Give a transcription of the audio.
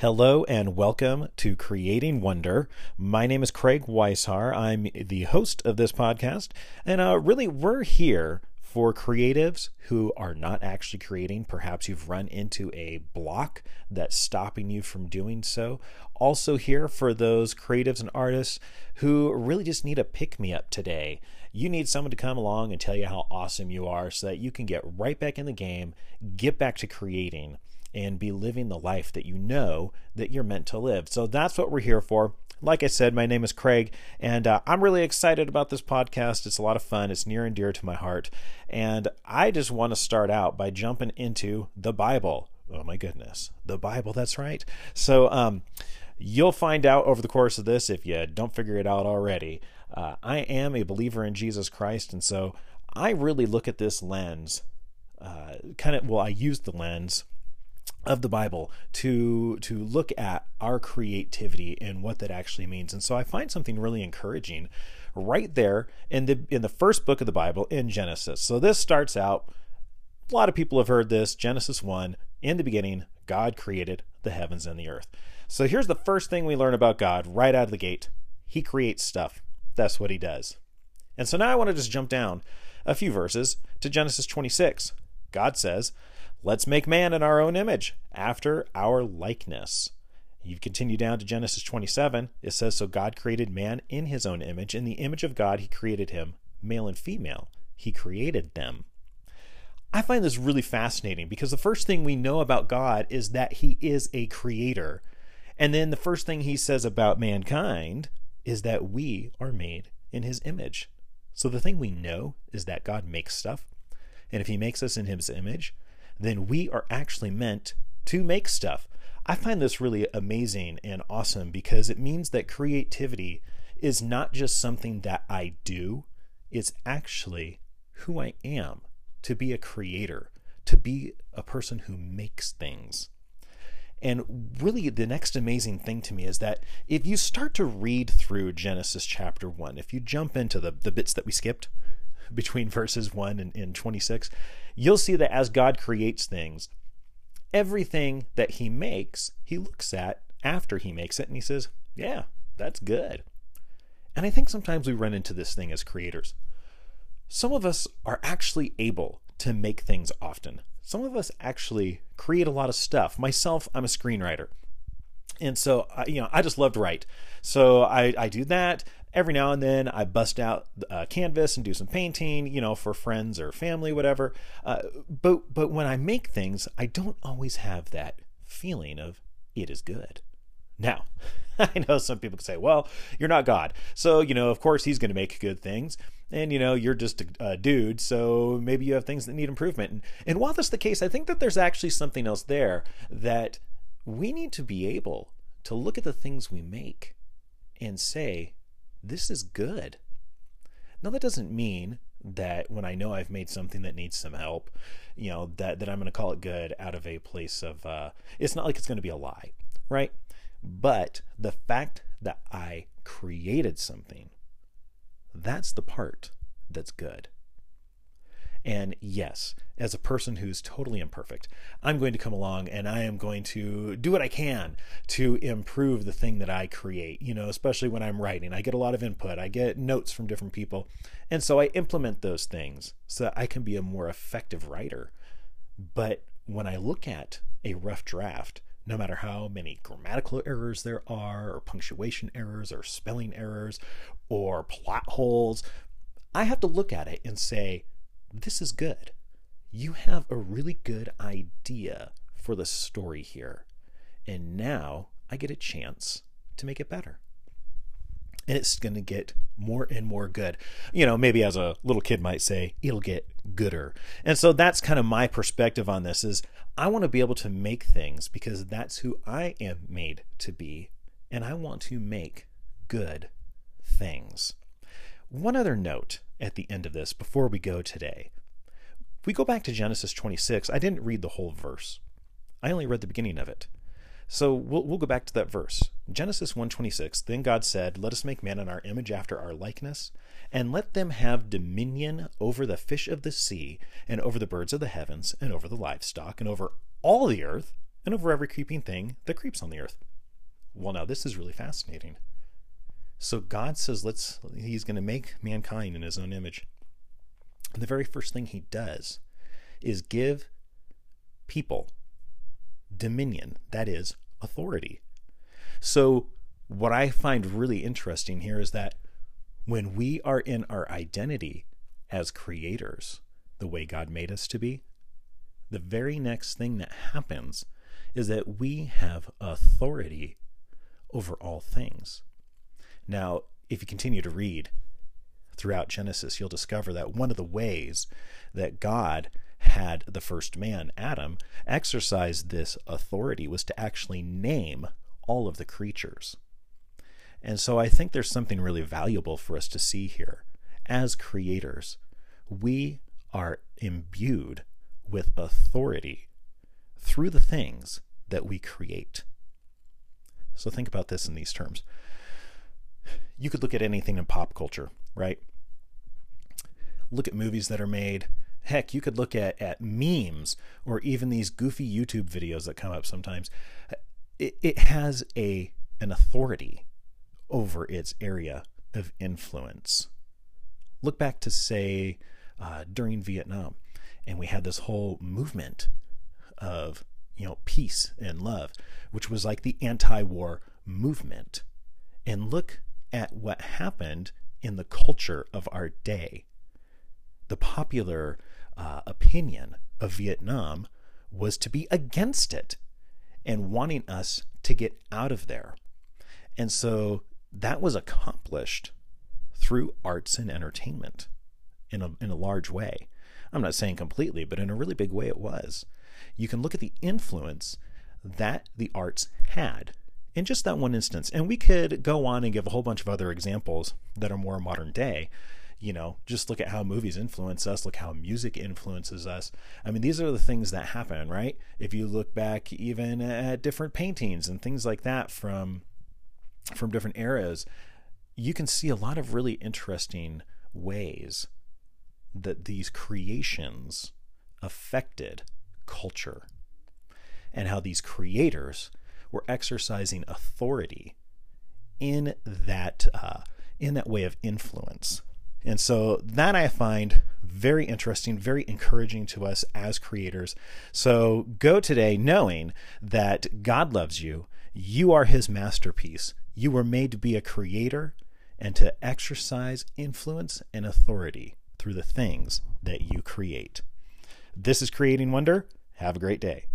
Hello and welcome to Creating Wonder. My name is Craig Weishar. I'm the host of this podcast, and uh, really, we're here for creatives who are not actually creating. Perhaps you've run into a block that's stopping you from doing so. Also, here for those creatives and artists who really just need a pick me up today. You need someone to come along and tell you how awesome you are so that you can get right back in the game, get back to creating and be living the life that you know that you're meant to live. So that's what we're here for. Like I said, my name is Craig, and uh, I'm really excited about this podcast. It's a lot of fun, it's near and dear to my heart. And I just want to start out by jumping into the Bible. Oh my goodness, the Bible, that's right. So, um, you'll find out over the course of this if you don't figure it out already. Uh, I am a believer in Jesus Christ, and so I really look at this lens, uh, kind of, well, I use the lens of the Bible to to look at our creativity and what that actually means. And so I find something really encouraging right there in the in the first book of the Bible in Genesis. So this starts out a lot of people have heard this Genesis 1 in the beginning God created the heavens and the earth. So here's the first thing we learn about God right out of the gate. He creates stuff. That's what he does. And so now I want to just jump down a few verses to Genesis 26. God says, Let's make man in our own image, after our likeness. You continue down to Genesis 27. It says, So God created man in his own image. In the image of God, he created him, male and female. He created them. I find this really fascinating because the first thing we know about God is that he is a creator. And then the first thing he says about mankind is that we are made in his image. So the thing we know is that God makes stuff. And if he makes us in his image, then we are actually meant to make stuff. I find this really amazing and awesome because it means that creativity is not just something that I do, it's actually who I am to be a creator, to be a person who makes things. And really, the next amazing thing to me is that if you start to read through Genesis chapter 1, if you jump into the, the bits that we skipped, between verses 1 and, and 26, you'll see that as God creates things, everything that he makes, he looks at after he makes it and he says, Yeah, that's good. And I think sometimes we run into this thing as creators. Some of us are actually able to make things often. Some of us actually create a lot of stuff. Myself, I'm a screenwriter. And so, you know, I just love to write. So I, I do that every now and then I bust out a canvas and do some painting, you know, for friends or family, whatever. Uh, but but when I make things, I don't always have that feeling of it is good. Now, I know some people can say, "Well, you're not God, so you know, of course, He's going to make good things." And you know, you're just a, a, dude, so maybe you have things that need improvement. And, and while that's the case, I think that there's actually something else there that we need to be able to look at the things we make and say, this is good. Now, that doesn't mean that when I know I've made something that needs some help, you know, that, that I'm going to call it good out of a place of, uh, it's not like it's going to be a lie, right? But the fact that I created something, that's the part that's good. And yes, as a person who's totally imperfect, I'm going to come along and I am going to do what I can to improve the thing that I create, you know, especially when I'm writing. I get a lot of input, I get notes from different people. And so I implement those things so that I can be a more effective writer. But when I look at a rough draft, no matter how many grammatical errors there are, or punctuation errors, or spelling errors, or plot holes, I have to look at it and say, this is good. You have a really good idea for the story here. And now I get a chance to make it better. And it's going to get more and more good. You know, maybe as a little kid might say, it'll get gooder. And so that's kind of my perspective on this is I want to be able to make things because that's who I am made to be. And I want to make good things. One other note at the end of this before we go today. If we go back to Genesis 26, I didn't read the whole verse. I only read the beginning of it. So we'll, we'll go back to that verse. Genesis 1:26. Then God said, "Let us make man in our image after our likeness, and let them have dominion over the fish of the sea, and over the birds of the heavens, and over the livestock, and over all the earth, and over every creeping thing that creeps on the earth. Well, now this is really fascinating. So God says, let's, he's going to make mankind in his own image. And the very first thing he does is give people dominion, that is, authority. So, what I find really interesting here is that when we are in our identity as creators, the way God made us to be, the very next thing that happens is that we have authority over all things. Now, if you continue to read throughout Genesis, you'll discover that one of the ways that God had the first man, Adam, exercise this authority was to actually name all of the creatures. And so I think there's something really valuable for us to see here. As creators, we are imbued with authority through the things that we create. So think about this in these terms. You could look at anything in pop culture, right? Look at movies that are made. Heck, you could look at, at memes or even these goofy YouTube videos that come up sometimes. It, it has a an authority over its area of influence. Look back to, say, uh, during Vietnam, and we had this whole movement of you know peace and love, which was like the anti-war movement. And look at what happened in the culture of our day. The popular uh, opinion of Vietnam was to be against it and wanting us to get out of there. And so that was accomplished through arts and entertainment in a, in a large way. I'm not saying completely, but in a really big way it was. You can look at the influence that the arts had in just that one instance. And we could go on and give a whole bunch of other examples that are more modern day. You know, just look at how movies influence us, look how music influences us. I mean, these are the things that happen, right? If you look back even at different paintings and things like that from from different eras, you can see a lot of really interesting ways that these creations affected culture and how these creators were exercising authority in that uh, in that way of influence. And so that I find very interesting, very encouraging to us as creators. So go today knowing that God loves you. You are his masterpiece. You were made to be a creator and to exercise influence and authority through the things that you create. This is Creating Wonder. Have a great day.